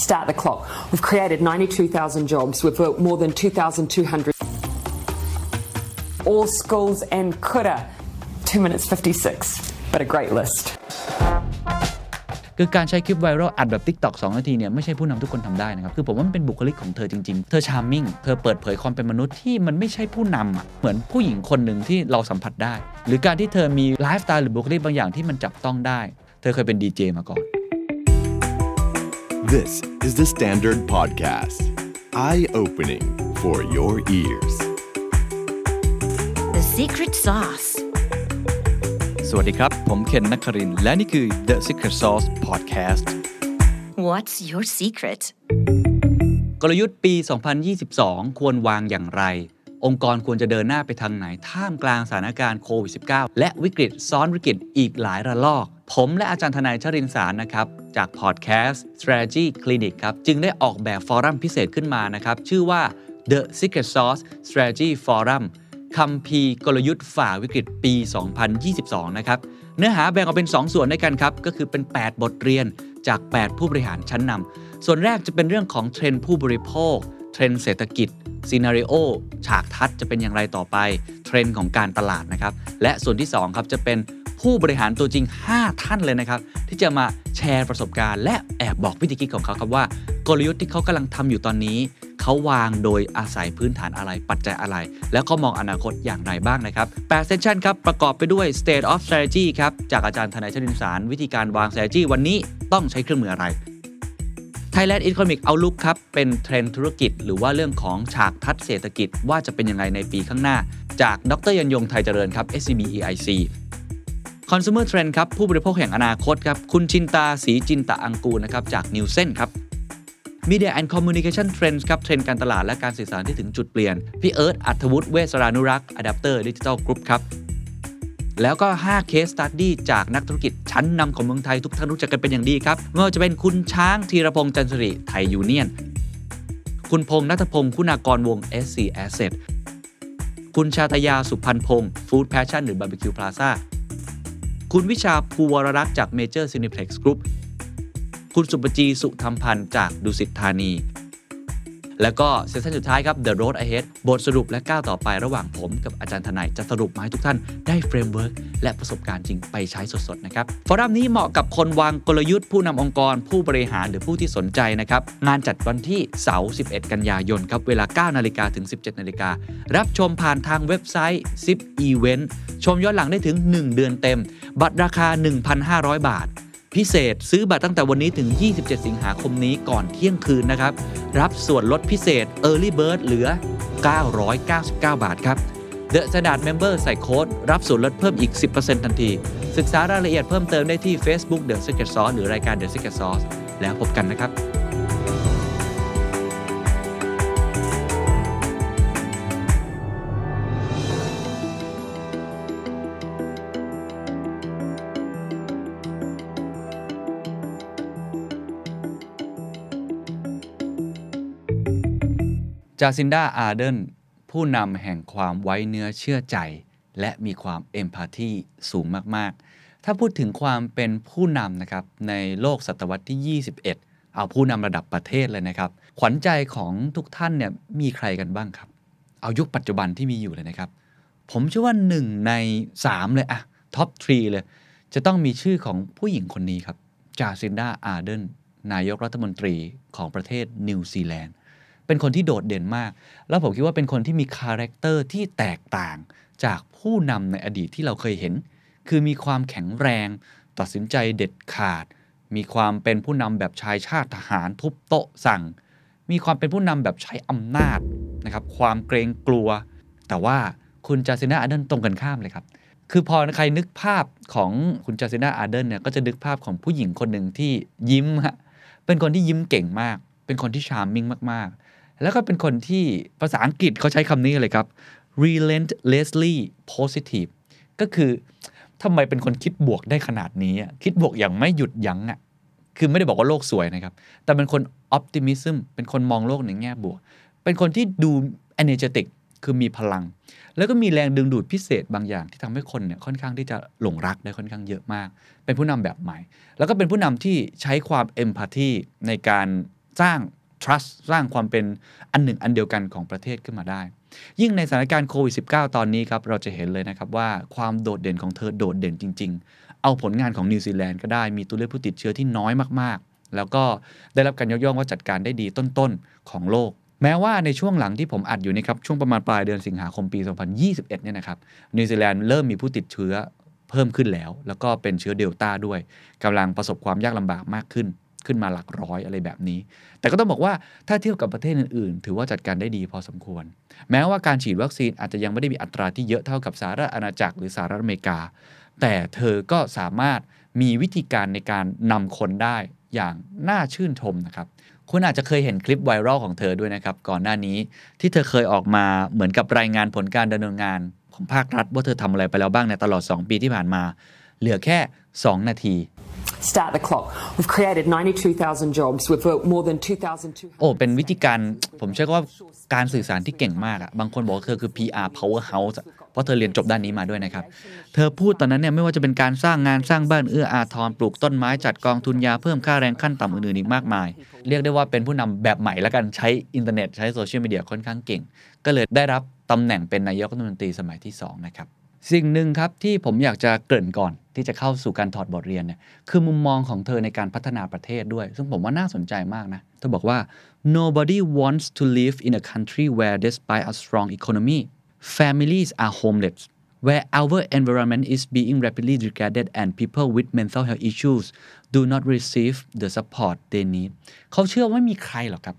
start the clock. We've created 92,000 jobs. We've built more than 2,200. All schools and kura. 2 minutes 56. But a great list. คือการใช้คลิปไวรัลอัดแบบ TikTok 2 นาทีเนี่ยไม่ใช่ผู้นำทุกคนทำได้นะครับ คือผมว่ามันเป็นบุคลิกของเธอจริงๆ เธอ charming เธอเปิดเผยความเป็นมนุษย์ที่มันไม่ใช่ผู้นำอะเหมือนผู้หญิงคนหนึ่งที่เราสัมผัสได้ หรือการที่เธอมีไลฟ์สไตล์หรือบุคลิกบางอย่างที่มันจับต้องได้ เธอเคยเป็นดีเจมาก่อน This is the Standard Podcast. Eye-opening for your ears. The secret sauce. สวัสดีครับ ผมเคนนักครินทร์และนี่คือ The Secret Sauce Podcast What's your secret? กลยุทธ์ปี 2022 ควรวางอย่างไร องค์กรควรจะเดินหน้าไปทางไหน ท่ามกลางสถานการณ์โควิด -19 และวิกฤตซ้อนวิกฤตอีกหลายระลอก ผมและอาจารย์ธนัยชรินทร์สารนะครับ จากพอดแคสต์ Strategy Clinic ครับ จึงได้ออกแบบ forum พิเศษขึ้นมานะครับ ชื่อว่า The Secret Sauce Strategy Forum คัมภีร์กลยุทธ์ฝ่าวิกฤตปี 2022 นะครับ เนื้อหาแบ่งออกเป็น 2 ส่วนด้วยกันครับ ก็คือเป็น 8 บทเรียนจาก 8 ผู้บริหารชั้นนำส่วนแรกจะเป็นเรื่องของเทรนด์ผู้บริโภค เทรนด์เศรษฐกิจ scenario ฉากทัศน์จะเป็นอย่างไรต่อไป เทรนด์ของการตลาดนะครับ และส่วนที่ 2 ครับจะเป็น ผู้บริหารตัวจริง 5 ท่านเลยนะครับ ที่จะมาแชร์ประสบการณ์ และแอบบอกวิธีคิดของเขาครับว่ากลยุทธ์ที่เขากำลังทำอยู่ตอนนี้ เขาวางโดยอาศัยพื้นฐานอะไรปัจจัยอะไร แล้วก็มองอนาคตอย่างไรบ้างนะครับ8 session ครับ ประกอบไปด้วย state of strategy ครับจากอาจารย์ธนัยชรินทร์สาร วิธีการวาง strategy วันนี้ต้องใช้เครื่องมืออะไร Thailand Economic Outlook ครับ เป็นเทรนด์ธุรกิจ หรือว่าเรื่องของฉากทัศน์เศรษฐกิจว่าจะเป็นยังไงในปีข้างหน้า จากดรยันยงไทยเจริญครับ SCB EIC Consumer Trend ครับผู้บริโภคแห่งอนาคตครับคุณชินตาสีจินตะอังกูนะครับจาก n e w s e n ครับ Media and Communication Trends ครับเทรนด์การตลาดและการสื่อสารที่ถึงจุดเปลี่ยน พี่เอิร์ธอัธวุฒิเวสรานุรักษ์ Adapter Digital Group ครับแล้วก็5 Case Study จากนักธุรกิจชั้นนำของเมืองไทยทุกท่านรู้จักกันเป็นอย่างดีครับไม่ว่าจะเป็นคุณช้างธีรพงษ์จันทริไทยยูเนียน คุณพงษ์นัทพงศ์คุณากรวง SC Asset คุณชาตยาสุพรรณพงศ์ Food Passion หรือ Barbecue Plaza คุ คุณวิชา พูลวรลักษณ์จากเมเจอร์ซีนีเพล็กซ์กรุ้ปคุณศุภจีสุธรรมพันธุ์จากดุสิตธานี แล้วก็ session สุดท้ายครับ The Road Ahead บทสรุปและก้าวต่อไประหว่างผมกับอาจารย์ธนัยจะสรุปมาให้ทุกท่านได้ framework และประสบการณ์จริงไปใช้สดๆนะครับ forum นี้เหมาะกับคนวางกลยุทธ์ผู้นำองค์กร ผู้บริหารหรือผู้ที่สนใจนะครับงานจัดวันที่เสาร์11 กันยายนครับเวลา 9 นาฬิกาถึง 17 นาฬิการับชมผ่านทางเว็บไซต์10 Event ชมย้อนหลังได้ถึง 1 เดือนเต็ม บัตรราคา 1,500 บาท พิเศษซื้อบัตรตั้งแต่วันนี้ถึง 27 สิงหาคมนี้ก่อนเที่ยงคืนนะครับ รับส่วนลดพิเศษ Early Bird เหลือ 999 บาทครับ The Standard Member ใส่โค้ดรับส่วนลดเพิ่มอีก 10%ทันที ศึกษารายละเอียดเพิ่มเติมได้ที่ Facebook The Secret Sauce หรือรายการ The Secret Sauce แล้วพบกันนะครับ จาซินดาอาร์เดิร์นผู้นำแห่งความไว้เนื้อเชื่อใจ และมีความ empathy สูงมาก ๆ ถ้าพูดถึงความเป็นผู้นำนะครับในโลกศตวรรษที่ 21 เอาผู้นำระดับประเทศเลยนะครับ ขวัญใจของทุกท่านเนี่ยมีใครกันบ้างครับ เอายุคปัจจุบันที่มีอยู่เลยนะครับ ผมเชื่อว่า 1 ใน 3 เลยอะ top three เลย จะต้องมีชื่อของผู้หญิงคนนี้ครับจาซินดาอาร์เดิร์นนายกรัฐมนตรีของประเทศนิวซีแลนด์ เป็นคนที่โดดเด่นมาก แล้วผมคิดว่าเป็นคนที่มีคาแรคเตอร์ที่แตกต่างจากผู้นำในอดีตที่เราเคยเห็น คือมีความแข็งแรง ตัดสินใจเด็ดขาด มีความเป็นผู้นำแบบชายชาติทหารทุบโต๊ะสั่ง มีความเป็นผู้นำแบบใช้อำนาจนะครับ ความเกรงกลัว แต่ว่าคุณจาซินาอาเดนตรงกันข้ามเลยครับ คือพอใครนึกภาพของคุณจาซินาอาเดนเนี่ยก็จะนึกภาพของผู้หญิงคนหนึ่งที่ยิ้มฮะ เป็นคนที่ยิ้มเก่งมาก เป็นคนที่ชาร์มมิ่งมากๆ แล้วก็เป็นคนที่ภาษาอังกฤษเขาใช้คำนี้เลยครับ relentlessly positive ก็คือทำไมเป็นคนคิดบวกได้ขนาดนี้อะคิดบวกอย่างไม่หยุดยั้งอะคือไม่ได้บอกว่าโลกสวยนะครับ แต่เป็นคน optimism เป็นคนมองโลกในแง่บวก เป็นคนที่ดู energetic คือมีพลัง แล้วก็มีแรงดึงดูดพิเศษบางอย่างที่ทำให้คนเนี่ยค่อนข้างที่จะหลงรักได้ค่อนข้างเยอะมาก เป็นผู้นำแบบใหม่ แล้วก็เป็นผู้นำที่ใช้ความเอมพัตตีในการสร้าง trust สร้างความเป็นอันหนึ่งอันเดียวกันของประเทศขึ้นมาได้ ยิ่งในสถานการณ์โควิด -19 ตอนนี้ครับเราจะเห็นเลยนะครับว่าความโดดเด่นของเธอโดดเด่นจริง ๆ เอาผลงานของนิวซีแลนด์ก็ได้มีตัวเลขผู้ติดเชื้อที่น้อยมากๆ แล้วก็ได้รับการยกย่องว่าจัดการได้ดีต้นๆของโลกแม้ว่าในช่วงหลังที่ผมอัดอยู่นี่ครับ ช่วงประมาณปลายเดือนสิงหาคมปี 2021 เนี่ยนะครับนิวซีแลนด์เริ่มมีผู้ติดเชื้อเพิ่มขึ้นแล้ว แล้วก็เป็นเชื้อเดลต้าด้วยกำลังประสบความยากลำบากมากขึ้น ขึ้นมาหลักร้อยอะไรแบบนี้ แต่ก็ต้องบอกว่าถ้าเทียบกับประเทศอื่นๆ ถือว่าจัดการได้ดีพอสมควร แม้ว่าการฉีดวัคซีนอาจจะยังไม่ได้มีอัตราที่เยอะเท่ากับสหรัฐอาณาจักรหรือสหรัฐอเมริกา แต่เธอก็สามารถมีวิธีการในการนำคนได้อย่างน่าชื่นชมนะครับคุณอาจจะเคยเห็นคลิปไวรัลของเธอด้วยนะครับ ก่อนหน้านี้ที่เธอเคยออกมาเหมือนกับรายงานผลการดำเนินงานของภาครัฐ ว่าเธอทำอะไรไปแล้วบ้างในตลอด 2 ปีที่ผ่านมา เหลือแค่ 2 นาที Start the clock. We've created 92,000 jobs. We've worked more than 2,200. โอ้เป็นวิธีการผมเชื่อว่าการสื่อสารที่เก่งมากอะบางคนบอกเธอคือ PR powerhouse เพราะเธอเรียนจบด้านนี้มาด้วยนะครับ เธอพูดตอนนั้นเนี่ยไม่ว่าจะเป็นการสร้างงานสร้างบ้านเอื้ออาทรปลูกต้นไม้จัดกองทุนยาเพิ่มค่าแรงขั้นต่ำอื่นๆอีกมากมาย เรียกได้ว่าเป็นผู้นำแบบใหม่แล้วกันใช้อินเทอร์เน็ตใช้โซเชียลมีเดียค่อนข้างเก่ง ก็เลยได้รับตำแหน่งเป็นนายกรัฐมนตรีสมัยที่สองนะครับ สิ่งหนึ่งครับที่ผมอยากจะเกริ่นก่อนที่จะเข้าสู่การถอดบทเรียนเนี่ยคือมุมมองของเธอในการพัฒนาประเทศด้วย ซึ่งผมว่าน่าสนใจมากนะ เธอบอกว่า nobody wants to live in a country where despite a strong economy families are homeless where our environment is being rapidly degraded and people with mental health issues do not receive the support they need เขาเชื่อว่าไม่มีใครหรอกครับ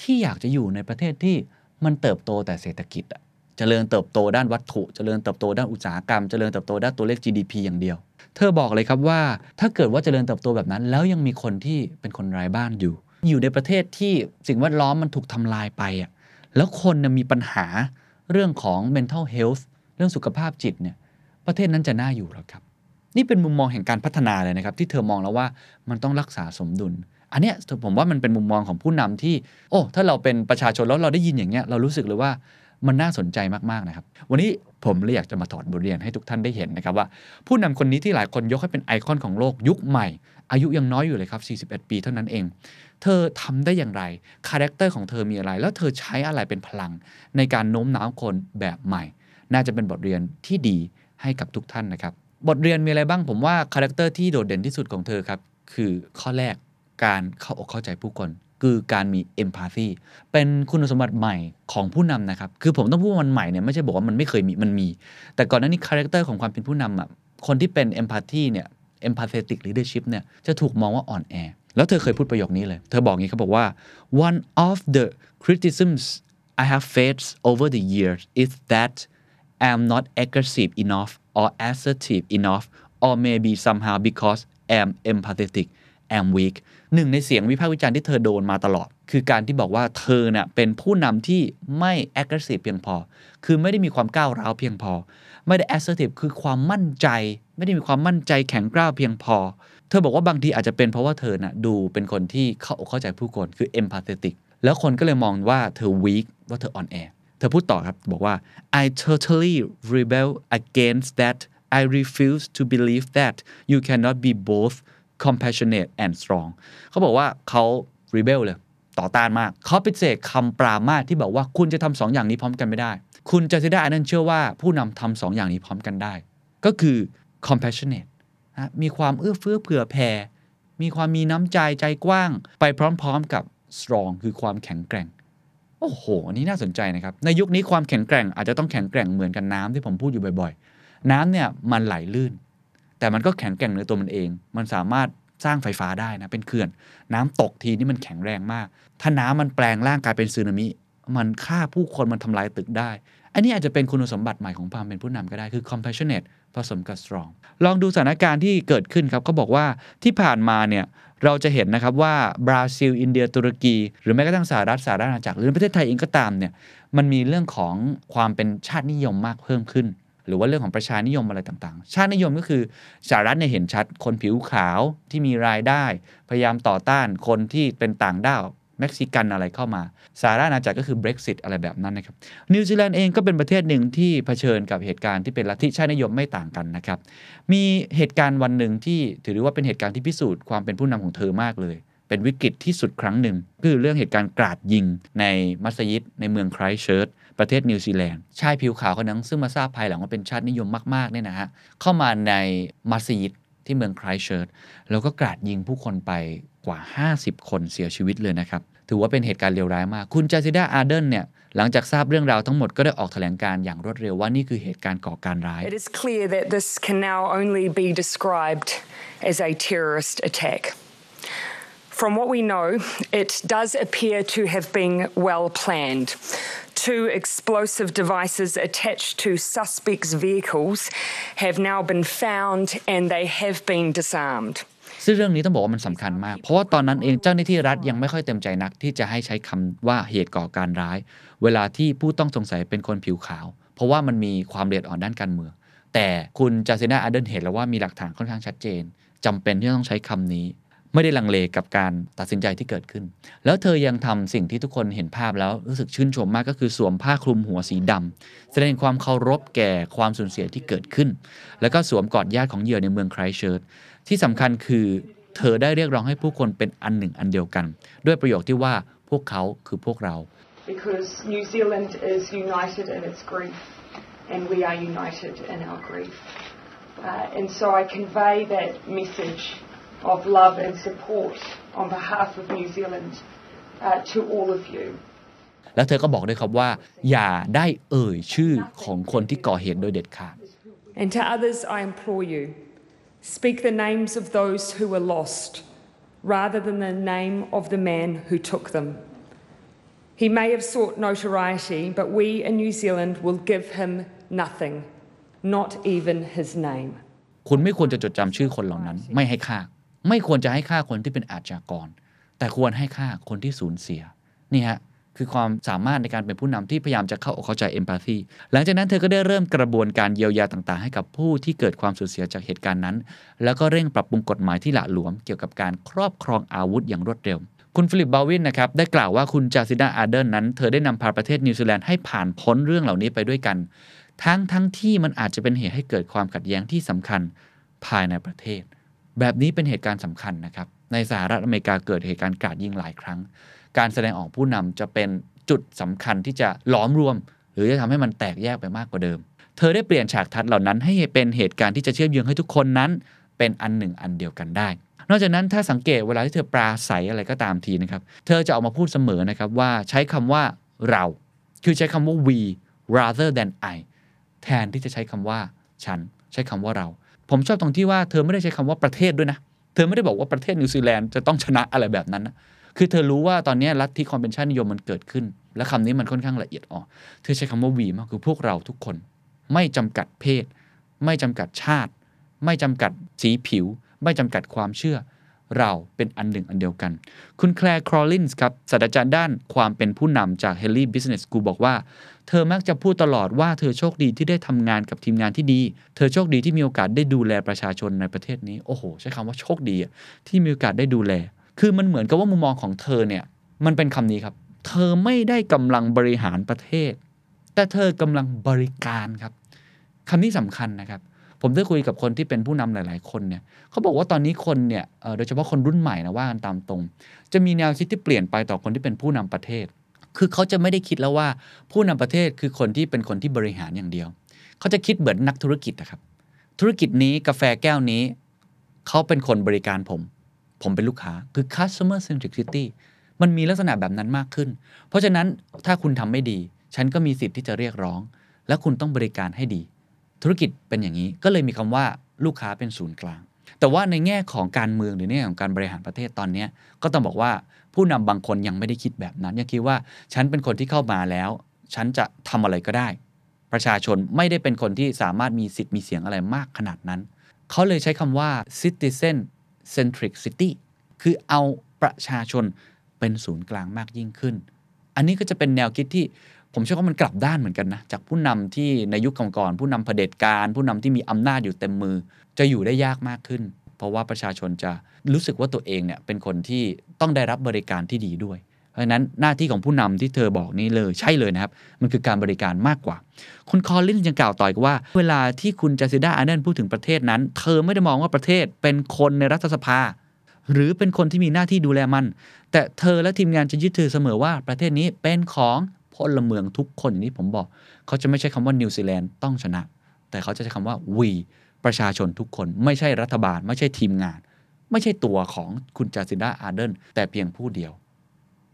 ที่อยากจะอยู่ในประเทศที่มันเติบโตแต่เศรษฐกิจอะ จริญเติบโตด้านวัตถุเจริญเติบโตด้านอุตสาหกรรมเจริญเติบโตด้านตัวเลข GDP อย่างเดียว เธอบอกเลยครับว่า ถ้าเกิดว่าเจริญเติบโตแบบนั้น แล้วยังมีคนที่เป็นคนไร้บ้านอยู่ อยู่ในประเทศที่สิ่งแวดล้อมมันถูกทำลายไปอะแล้วคนมีปัญหาเรื่องของ mental health เรื่องสุขภาพจิตเนี่ยประเทศนั้นจะน่าอยู่หรอครับ นี่เป็นมุมมองแห่งการพัฒนาเลยนะครับ ที่เธอมองแล้วว่ามันต้องรักษาสมดุล อันเนี้ยผมว่ามันเป็นมุมมองของผู้นำที่ โอ้ถ้าเราเป็นประชาชนแล้วเราได้ยินอย่างเงี้ยเรารู้สึกเลยว่า มันน่าสนใจมากๆนะครับ วันนี้ผมเลยอยากจะมาถอดบทเรียนให้ทุกท่านได้เห็นนะครับว่า ผู้นำคนนี้ที่หลายคนยกให้เป็นไอคอนของโลกยุคใหม่ อายุยังน้อยอยู่เลยครับ 41 ปีเท่านั้นเอง เธอทำได้อย่างไรคาแรคเตอร์ของเธอมีอะไร แล้วเธอใช้อะไรเป็นพลัง ในการโน้มน้าวคนแบบใหม่ น่าจะเป็นบทเรียนที่ดีให้กับทุกท่านนะครับบทเรียนมีอะไรบ้างผมว่าคาแรคเตอร์ที่โดดเด่นที่สุดของเธอครับคือข้อแรกการเข้าอกเข้าใจผู้คน คือการมี empathy เป็นคุณสมบัติใหม่ของผู้นำนะครับ คือผมต้องพูดว่ามันใหม่เนี่ยไม่ใช่บอกว่ามันไม่เคยมีมันมี แต่ก่อนหน้านี้คาแรคเตอร์ของความเป็นผู้นำอะคนที่เป็นเอมพัตซีเนี่ยเอมพัตเ t ติกลีดเดอร์ชิพเนี่ยจะถูกมองว่าอ่อนแอ แล้วเธอเคยพูดประโยคนี้เลย เธอบอกงี้เขาบอกว่า one of the criticisms I have faced over the years is that I'm not aggressive enough or assertive enough or maybe somehow because I'm empathetic I'm weak หนึ่งในเสียงวิพากษ์วิจารณ์ที่เธอโดนมาตลอด คือการที่บอกว่าเธอเน่ะเป็นผู้นำที่ไม่ aggressive เพียงพอ คือไม่ได้มีความก้าวร้าวเพียงพอ ไม่ได้ assertive คือความมั่นใจ ไม่ได้มีความมั่นใจแข็งกร้าวเพียงพอ เธอบอกว่าบางทีอาจจะเป็นเพราะว่าเธอน่ะดูเป็นคนที่เข้าอกเข้าใจผู้คนคือ empathetic แล้วคนก็เลยมองว่าเธอ weak ว่าเธออ่อนแอเธอพูดต่อครับบอกว่า I totally rebel against that I refuse to believe that you cannot be both compassionate and strong เขาบอกว่าเขา rebel เลย ต่อต้านมาก เขาปฏิเสธคำปรามาที่บอกว่าคุณจะทำสองอย่างนี้พร้อมกันไม่ได้ คุณจะได้อันนั้นเชื่อว่าผู้นำทำสองอย่างนี้พร้อมกันได้ ก็คือ compassionate นะมีความเอื้อเฟื้อเผื่อแผ่ มีความมีน้ำใจใจกว้าง ไปพร้อมๆกับ strong คือความแข็งแกร่ง โอ้โห อันนี้น่าสนใจนะครับ ในยุคนี้ความแข็งแกร่งอาจจะต้องแข็งแกร่งเหมือนกันน้ำที่ผมพูดอยู่บ่อยๆ น้ำเนี่ยมันไหลลื่น แต่มันก็แข็งแกร่งในตัวมันเอง มันสามารถสร้างไฟฟ้าได้นะ เป็นเขื่อน น้ำตกทีนี่มันแข็งแรงมาก ถ้าน้ำมันแปลงร่างกลายเป็นสึนามิ มันฆ่าผู้คนมันทำลายตึกได้ อันนี้อาจจะเป็นคุณสมบัติใหม่ของความเป็นผู้นำก็ได้คือ compassionate ผสมกับ strong ลองดูสถานการณ์ที่เกิดขึ้นครับเขาบอกว่าที่ผ่านมาเนี่ยเราจะเห็นนะครับว่าบราซิล อินเดีย ตุรกี หรือแม้กระทั่งสหรัฐสหราชอาณาจักรหรือประเทศไทยเองก็ตามเนี่ยมันมีเรื่องของความเป็นชาตินิยมมากเพิ่มขึ้น หรือว่าเรื่องของประชานิยมอะไรต่างๆ ชาตินิยมก็คือสหรัฐเนี่ยเห็นชัด คนผิวขาวที่มีรายได้ พยายามต่อต้านคนที่เป็นต่างด้าวเม็กซิกันอะไรเข้ามาสหราชอาณาจักรก็คือ Brexit อะไรแบบนั้นนะครับ นิวซีแลนด์เองก็เป็นประเทศหนึ่งที่เผชิญกับเหตุการณ์ที่เป็นลัทธิชาตินิยมไม่ต่างกันนะครับ มีเหตุการณ์วันหนึ่งที่ถือว่าเป็นเหตุการณ์ที่พิสูจน์ความเป็นผู้นำของเธอมากเลย เป็นวิกฤตที่สุดครั้งหนึ่ง คือเรื่องเหตุการณ์กราดยิงในมัสยิดในเมืองไครสต์เชิร์ช ประเทศนิวซีแลนด์ชายผิวขาวคนนั้นซึ่งมาทราบภายหลังว่าเป็นชาตินิยมมากๆเนี่ยนะฮะเข้ามาในมัสยิดที่เมืองไครสต์เชิร์ชแล้วก็กราดยิงผู้คนไปกว่า 50 คนเสียชีวิตเลยนะครับ ถือว่าเป็นเหตุการณ์เลวร้ายมาก คุณจาซิดาอาร์เดนเนี่ยหลังจากทราบเรื่องราวทั้งหมดก็ได้ออกแถลงการอย่างรวดเร็วว่านี่คือเหตุการณ์ก่อการร้าย It is clear that this can now only be described as a terrorist attack. From what we know, it does appear to have been well planned. Two explosive devices attached to suspects' vehicles have now been found and they have been disarmed. ซึ่งเรื่องนี้ต้องบอกว่ามันสำคัญมาก เพราะว่าตอนนั้นเองเจ้าหน้าที่รัฐยังไม่ค่อยเต็มใจนัก ที่จะให้ใช้คำว่าเหตุก่อการร้าย เวลาที่ผู้ต้องสงสัยเป็นคนผิวขาว เพราะว่ามันมีความละเอียดอ่อนด้านการเมือง แต่คุณจาซินาอาเดนเห็นแล้วว่ามีหลักฐานค่อนข้างชัดเจนจำเป็นที่ต้องใช้คำนี้ ไม่ได้ลังเลกับการตัดสินใจที่เกิดขึ้น แล้วเธอยังทำสิ่งที่ทุกคนเห็นภาพแล้วรู้สึกชื่นชมมากก็คือสวมผ้าคลุมหัวสีดำแสดงความเคารพแก่ความสูญเสียที่เกิดขึ้น แล้วก็สวมกอดญาติของเหยื่อในเมืองไครเชิร์ตที่สำคัญคือเธอได้เรียกร้องให้ผู้คนเป็นอันหนึ่งอันเดียวกัน ด้วยประโยคที่ว่าพวกเขาคือพวกเรา Because New Zealand is united in its grief, and we are united in our grief. Uh, and so I convey that message of love and support on behalf of New Zealand uh, to all of you. แล้วเธอก็บอกด้วยครับว่า อย่าได้เอ่ยชื่อของคนที่ก่อเหตุโดยเด็ดขาด And to others, I implore you speak the names of those who were lost rather than the name of the man who took them. He may have sought notoriety, but we in New Zealand will give him nothing, not even his name. คุณไม่ควรจะจดจำชื่อคนเหล่านั้น ไม่ให้ค่า ไม่ควรจะให้ค่าคนที่เป็นอาชญากร แต่ควรให้ค่าคนที่สูญเสียนี่ฮะคือความสามารถในการเป็นผู้นำที่พยายามจะเข้าอกเข้าใจ empathy หลังจากนั้นเธอก็ได้เริ่มกระบวนการเยียวยาต่างๆ ให้กับผู้ที่เกิดความสูญเสียจากเหตุการณ์นั้น แล้วก็เร่งปรับปรุงกฎหมายที่หละหลวม เกี่ยวกับการครอบครองอาวุธอย่างรวดเร็ว คุณฟิลิปบาวินนะครับได้กล่าวว่าคุณจาซินดาอาร์เดิร์นนั้น เธอได้นำพาประเทศนิวซีแลนด์ให้ผ่านพ้นเรื่องเหล่านี้ไปด้วยกัน ทั้งทั้งที่มันอาจจะเป็นเหตุให้เกิดความขัดแย้งที่สำคัญภายในประเทศ แบบนี้เป็นเหตุการณ์สำคัญนะครับ ในสหรัฐอเมริกาเกิดเหตุการณ์กราดยิงหลายครั้ง การแสดงออกผู้นำจะเป็นจุดสำคัญที่จะล้อมรวม หรือจะทำให้มันแตกแยกไปมากกว่าเดิม เธอได้เปลี่ยนฉากทัศน์เหล่านั้น ให้เป็นเหตุการณ์ที่จะเชื่อมโยงให้ทุกคนนั้น เป็นอันหนึ่งอันเดียวกันได้ นอกจากนั้นถ้าสังเกตเวลาที่เธอปราศัยอะไรก็ตามทีนะครับ เธอจะออกมาพูดเสมอนะครับว่าใช้คำว่าเรา คือใช้คำว่า we rather than I แทนที่จะใช้คำว่าฉัน ใช้คำว่าเรา ผมชอบตรงที่ว่าเธอไม่ได้ใช้คำว่าประเทศด้วยนะ เธอไม่ได้บอกว่าประเทศนิวซีแลนด์จะต้องชนะอะไรแบบนั้นนะคือเธอรู้ว่าตอนนี้ลัทธิความเป็นชาตินิยมมันเกิดขึ้น และคำนี้มันค่อนข้างละเอียดอ่อนเธอใช้คำว่า we มากคือพวกเราทุกคน ไม่จำกัดเพศ ไม่จำกัดชาติ ไม่จำกัดสีผิว ไม่จำกัดความเชื่อ เราเป็นอันหนึ่งอันเดียวกัน คุณแคลร์คอลลินส์ครับศาสตราจารย์ด้านความเป็นผู้นำจาก Henley Business School บอกว่า เธอมักจะพูดตลอดว่าเธอโชคดีที่ได้ทำงานกับทีมงานที่ดี เธอโชคดีที่มีโอกาสได้ดูแลประชาชนในประเทศนี้ โอ้โห ใช้คำว่าโชคดีอะที่มีโอกาสได้ดูแล คือมันเหมือนกับว่ามุมมองของเธอเนี่ยมันเป็นคำนี้ครับ เธอไม่ได้กำลังบริหารประเทศ แต่เธอกำลังบริการครับคำนี้สำคัญนะครับ ผมได้คุยกับคนที่เป็นผู้นำหลาย ๆ คนเนี่ยเขาบอกว่าตอนนี้คนเนี่ยโดยเฉพาะคนรุ่นใหม่นะว่ากันตามตรง จะมีแนวคิดที่เปลี่ยนไปต่อคนที่เป็นผู้นำประเทศ คือเขาจะไม่ได้คิดแล้วว่าผู้นำประเทศคือคนที่เป็นคนที่บริหารอย่างเดียว เขาจะคิดเหมือนนักธุรกิจนะครับ ธุรกิจนี้กาแฟแก้วนี้ เขาเป็นคนบริการผม ผมเป็นลูกค้าคือ customer centricity มันมีลักษณะแบบนั้นมากขึ้น เพราะฉะนั้นถ้าคุณทำไม่ดี ฉันก็มีสิทธิ์ที่จะเรียกร้อง และคุณต้องบริการให้ดี ธุรกิจเป็นอย่างนี้ก็เลยมีคำว่าลูกค้าเป็นศูนย์กลาง แต่ว่าในแง่ของการเมืองหรือในแง่ของการบริหารประเทศตอนนี้ก็ต้องบอกว่าผู้นำบางคนยังไม่ได้คิดแบบนั้น ยังคิดว่าฉันเป็นคนที่เข้ามาแล้ว ฉันจะทำอะไรก็ได้ ประชาชนไม่ได้เป็นคนที่สามารถมีสิทธิ์มีเสียงอะไรมากขนาดนั้น เขาเลยใช้คำว่า citizen centric city คือเอาประชาชนเป็นศูนย์กลางมากยิ่งขึ้น อันนี้ก็จะเป็นแนวคิดที่ ผมเชื่อว่ามันกลับด้านเหมือนกันนะ จากผู้นำที่ในยุคก่อนๆผู้นำเผด็จการ ผู้นำที่มีอำนาจอยู่เต็มมือ จะอยู่ได้ยากมากขึ้น เพราะว่าประชาชนจะรู้สึกว่าตัวเองเนี่ยเป็นคนที่ต้องได้รับบริการที่ดีด้วย เพราะฉะนั้นหน้าที่ของผู้นำที่เธอบอกนี้เลยใช่เลยนะครับ มันคือการบริการมากกว่า คุณคอลลินยังกล่าวต่ออีกว่า เวลาที่คุณจาซิดาอาร์เดนพูดถึงประเทศนั้น เธอไม่ได้มองว่าประเทศเป็นคนในรัฐสภา หรือเป็นคนที่มีหน้าที่ดูแลมัน แต่เธอและทีมงานจะยึดถือเสมอว่าประเทศนี้เป็นของ พลเมืองทุกคนอย่างที่ผมบอก เขาจะไม่ใช้คำว่านิวซีแลนด์ต้องชนะ แต่เขาจะใช้คำว่า we ประชาชนทุกคน ไม่ใช่รัฐบาล ไม่ใช่ทีมงาน ไม่ใช่ตัวของคุณจาซินดาอาร์เดิร์นแต่เพียงผู้เดียว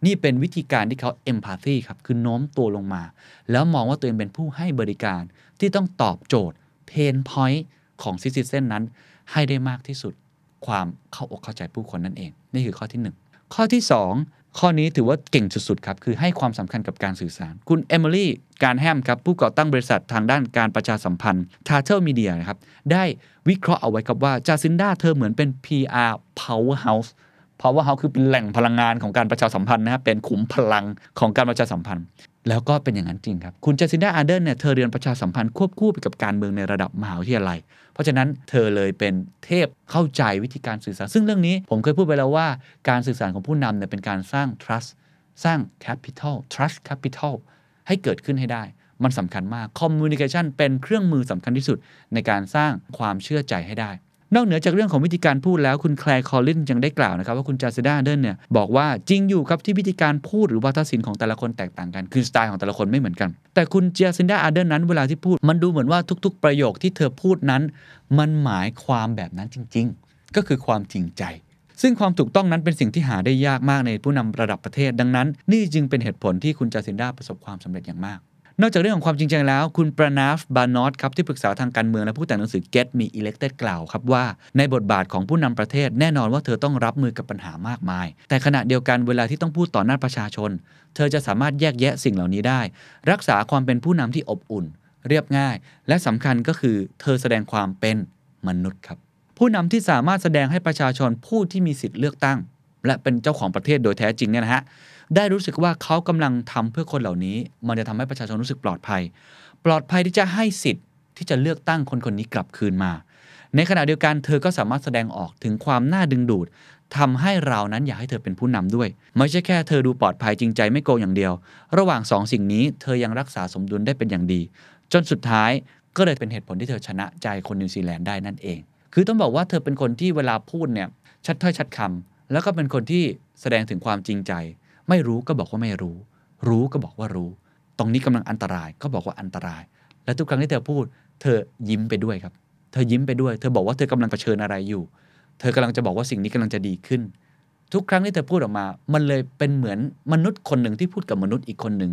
นี่เป็นวิธีการที่เขา empathy ครับ คือโน้มตัวลงมา แล้วมองว่าตัวเองเป็นผู้ให้บริการที่ต้องตอบโจทย์ pain point ของ citizen นั้น ให้ได้มากที่สุดความเข้าอกเข้าใจผู้คนนั่นเอง นี่คือข้อที่ 1 ข้อที่ 2 ข้อนี้ถือว่าเก่งสุดๆครับ คือให้ความสำคัญกับการสื่อสาร คุณเอมิลี่การแฮมครับ ผู้ก่อตั้งบริษัททางด้านการประชาสัมพันธ์ t a t l e Media นะครับ ได้วิเคราะห์เอาไว้ครับว่าจาซินดาเธอเหมือนเป็น PR powerhouse powerhouse คือเป็นแหล่งพลังงานของการประชาสัมพันธ์นะครับเป็นขุมพลังของการประชาสัมพันธ์ แล้วก็เป็นอย่างนั้นจริงครับ คุณจาซินดาอาร์เดนเนี่ยเธอเรียนประชาสัมพันธ์ควบคู่ไปกับการเมืองในระดับมหาวิทยาลัย ราะฉะนั้นเธอเลยเป็นเทพเข้าใจวิธีการสื่อสาร ซึ่งเรื่องนี้ผมเคยพูดไปแล้วว่า การสื่อสารของผู้นำเนี่ยเป็นการสร้าง trust สร้าง capital trust capital ให้เกิดขึ้นให้ได้ มันสำคัญมาก communication เป็นเครื่องมือสำคัญที่สุดในการสร้างความเชื่อใจให้ได้ นอกเหนือจากเรื่องของวิธีการพูดแล้วคุณแคลร์คอลลินส์ยังได้กล่าวนะครับว่าคุณจาซินดาอาร์เดิร์นเนี่ยบอกว่าจริงอยู่ครับที่วิธีการพูดหรือวาทศิลป์ของแต่ละคนแตกต่างกันคือสไตล์ของแต่ละคนไม่เหมือนกัน แต่คุณจาซินดาอาร์เดิร์นนั้นเวลาที่พูด มันดูเหมือนว่าทุก ๆ ประโยคที่เธอพูดนั้น มันหมายความแบบนั้นจริง ๆ ก็คือความจริงใจซึ่งความถูกต้องนั้นเป็นสิ่งที่หาได้ยากมากในผู้นำระดับประเทศ ดังนั้น นี่จึงเป็นเหตุผลที่คุณจาซินดาประสบความสำเร็จอย่างมาก นอกจากเรื่องของความจริงใจแล้ว คุณประนาฟบานอตครับที่ปรึกษาทางการเมืองและผู้แต่งหนังสือ Get Me Elected กล่าวครับว่า ในบทบาทของผู้นำประเทศแน่นอนว่าเธอต้องรับมือกับปัญหามากมาย แต่ขณะเดียวกันเวลาที่ต้องพูดต่อหน้าประชาชน เธอจะสามารถแยกแยะสิ่งเหล่านี้ได้ รักษาความเป็นผู้นำที่อบอุ่น เรียบง่าย และสำคัญก็คือ เธอแสดงความเป็นมนุษย์ครับผู้นำที่สามารถแสดงให้ประชาชนผู้ที่มีสิทธิ์เลือกตั้ง และเป็นเจ้าของประเทศโดยแท้จริงเนี่ยนะฮะ ได้รู้สึกว่าเขากำลังทำเพื่อคนเหล่านี้ มันจะทำให้ประชาชนรู้สึกปลอดภัย ปลอดภัยที่จะให้สิทธิ์ที่จะเลือกตั้งคนคนนี้กลับคืนมา ในขณะเดียวกันเธอก็สามารถแสดงออกถึงความน่าดึงดูดทำให้เรานั้นอยากให้เธอเป็นผู้นำด้วย ไม่ใช่แค่เธอดูปลอดภัยจริงใจไม่โกงอย่างเดียว ระหว่างสองสิ่งนี้เธอยังรักษาสมดุลได้เป็นอย่างดี จนสุดท้ายก็เลยเป็นเหตุผลที่เธอชนะใจคนนิวซีแลนด์ได้นั่นเอง คือต้องบอกว่าเธอเป็นคนที่เวลาพูดเนี่ยชัดถ้อยชัดคำแล้วก็เป็นคนที่แสดงถึงความจริงใจ ไม่รู้ก็บอกว่าไม่รู้ รู้ก็บอกว่ารู้ ตรงนี้กำลังอันตรายก็บอกว่าอันตราย และทุกครั้งที่เธอพูด เธอยิ้มไปด้วยครับ เธอยิ้มไปด้วย เธอบอกว่าเธอกำลังเผชิญอะไรอยู่ เธอกำลังจะบอกว่าสิ่งนี้กำลังจะดีขึ้น ทุกครั้งที่เธอพูดออกมา มันเลยเป็นเหมือนมนุษย์คนหนึ่งที่พูดกับมนุษย์อีกคนหนึ่ง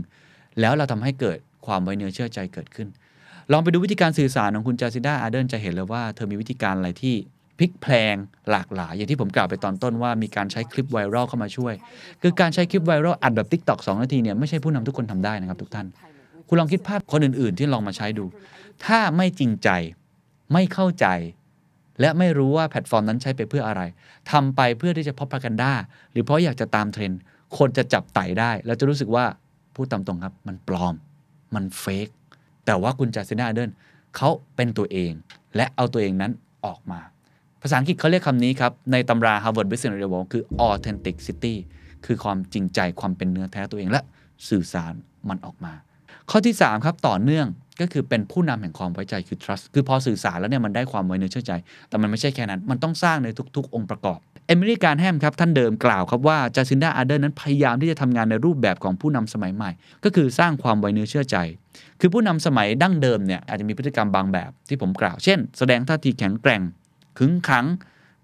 แล้วเราทำให้เกิดความไว้เนื้อเชื่อใจเกิดขึ้น ลองไปดูวิธีการสื่อสารของคุณจาซินดาอาร์เดิร์นจะเห็นเลยว่าเธอมีวิธีการอะไรที่ พลิกแพลงหลากหลาย อย่างที่ผมกล่าวไปตอนต้นว่ามีการใช้คลิป viral เข้ามาช่วย คือการใช้คลิป viral อัดแบบ TikTok 2นาทีเนี่ยไม่ใช่ผู้นำทุกคนทำได้นะครับทุกท่าน คุณลองคิดภาพคนอื่นๆ ที่ลองมาใช้ดู ถ้าไม่จริงใจไม่เข้าใจ และไม่รู้ว่าแพลตฟอร์มนั้นใช้ไปเพื่ออะไรทำไปเพื่อที่จะพ r ประกันด้าหรือเพราะอยากจะตามเทรนด์คนจะจับไต่ได้ แล้วจะรู้สึกว่าพูดตามตรงครับ มันปลอมมันเฟกแต่ว่าคุณจาซินาเดินเขาเป็นตัวเอง และเอาตัวเองนั้นออกมา ภาษาอังกฤษเขาเรียกคำนี้ครับ ในตำรา Harvard Business Review คือ authenticity คือความจริงใจความเป็นเนื้อแท้ตัวเองและสื่อสารมันออกมา ข้อที่ 3 ครับ ต่อเนื่องก็คือเป็นผู้นำแห่งความไว้ใจคือ trust คือพอสื่อสารแล้วเนี่ยมันได้ความไว้เนื้อเชื่อใจ แต่มันไม่ใช่แค่นั้น มันต้องสร้างในทุก ๆ องค์ประกอบ เอมิลี่การแฮมครับ ท่านเดิมกล่าวครับว่าจาซินดาอาร์เดนนั้นพยายามที่จะทำงานในรูปแบบของผู้นำสมัยใหม่ ก็คือสร้างความไว้เนื้อเชื่อใจ คือผู้นำสมัยดั้งเดิมเนี่ยอาจจะมีพฤติกรรมบางแบบที่ผมกล่าว เช่น แสดงท่าทีแข็งแกร่ง ขึงขัง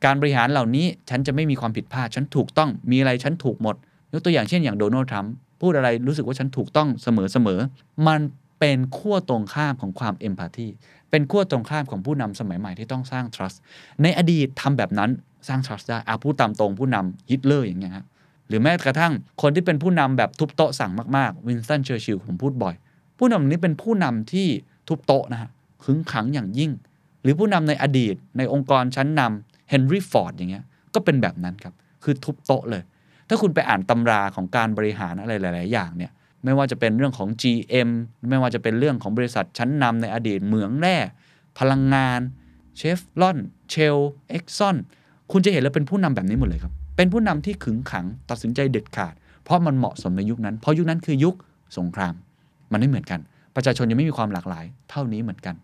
การบริหารเหล่านี้ฉันจะไม่มีความผิดพลาด ฉันถูกต้องมีอะไรฉันถูกหมด ยกตัวอย่างเช่นอย่างโดนัลด์ทรัมป์พูดอะไรรู้สึกว่าฉันถูกต้องเสมอเสมอมันเป็นขั้วตรงข้ามของความเอมพัตตีเป็นขั้วตรงข้ามของผู้นำสมัยใหม่ที่ต้องสร้าง trust ในอดีตทำแบบนั้นสร้าง trust ได้อาพูดตามตรงผู้นำฮิตเลอร์อย่างเงี้ยฮะหรือแม้กระทั่งคนที่เป็นผู้นำแบบทุบโต๊ะสั่งมากๆวินสตันเชอร์ชิลผมพูดบ่อย ผู้นำนี้เป็นผู้นำที่ทุบโต๊ะนะฮะขึงขังอย่างยิ่ง หรือผู้นำในอดีตในองค์กรชั้นนำเฮนรี่ฟอร์ดอย่างเงี้ยก็เป็นแบบนั้นครับ คือทุบโต๊ะเลย ถ้าคุณไปอ่านตำราของการบริหารอะไรหลาย ๆ อย่างเนี่ยไม่ว่าจะเป็นเรื่องของ GM ไม่ว่าจะเป็นเรื่องของบริษัทชั้นนำในอดีตเหมืองแร่พลังงานเชฟลอนเชลเอ็กซอนคุณจะเห็นแล้วเป็นผู้นำแบบนี้หมดเลยครับ เป็นผู้นำที่ขึงขังตัดสินใจเด็ดขาด เพราะมันเหมาะสมในยุคนั้น เพราะยุคนั้นคือยุคสงคราม มันไม่เหมือนกัน ประชาชนยังไม่มีความหลากหลาย เท่านี้เหมือนกัน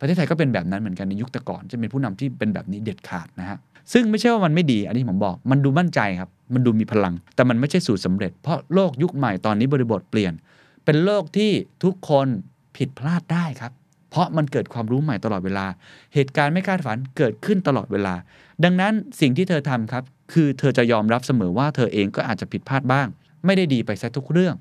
ประเทศไทยก็เป็นแบบนั้นเหมือนกันในยุคต่ก่อนจะเป็นผู้นำที่เป็นแบบนี้เด็ดขาดนะฮะซึ่งไม่ใช่ว่ามันไม่ดีอันนี้ผมบอก มันดูมั่นใจครับ มันดูมีพลัง แต่มันไม่ใช่สูตรสำเร็จ เพราะโลกยุคใหม่ตอนนี้บริบทเปลี่ยน เป็นโลกที่ทุกคนผิดพลาดได้ครับเพราะมันเกิดความรู้ใหม่ตลอดเวลา เหตุการณ์ไม่คาดฝันเกิดขึ้นตลอดเวลา ดังนั้นสิ่งที่เธอทำครับ คือเธอจะยอมรับเสมอว่าเธอเองก็อาจจะผิดพลาดบ้าง ไม่ได้ดีไปซะทุกเรื่อง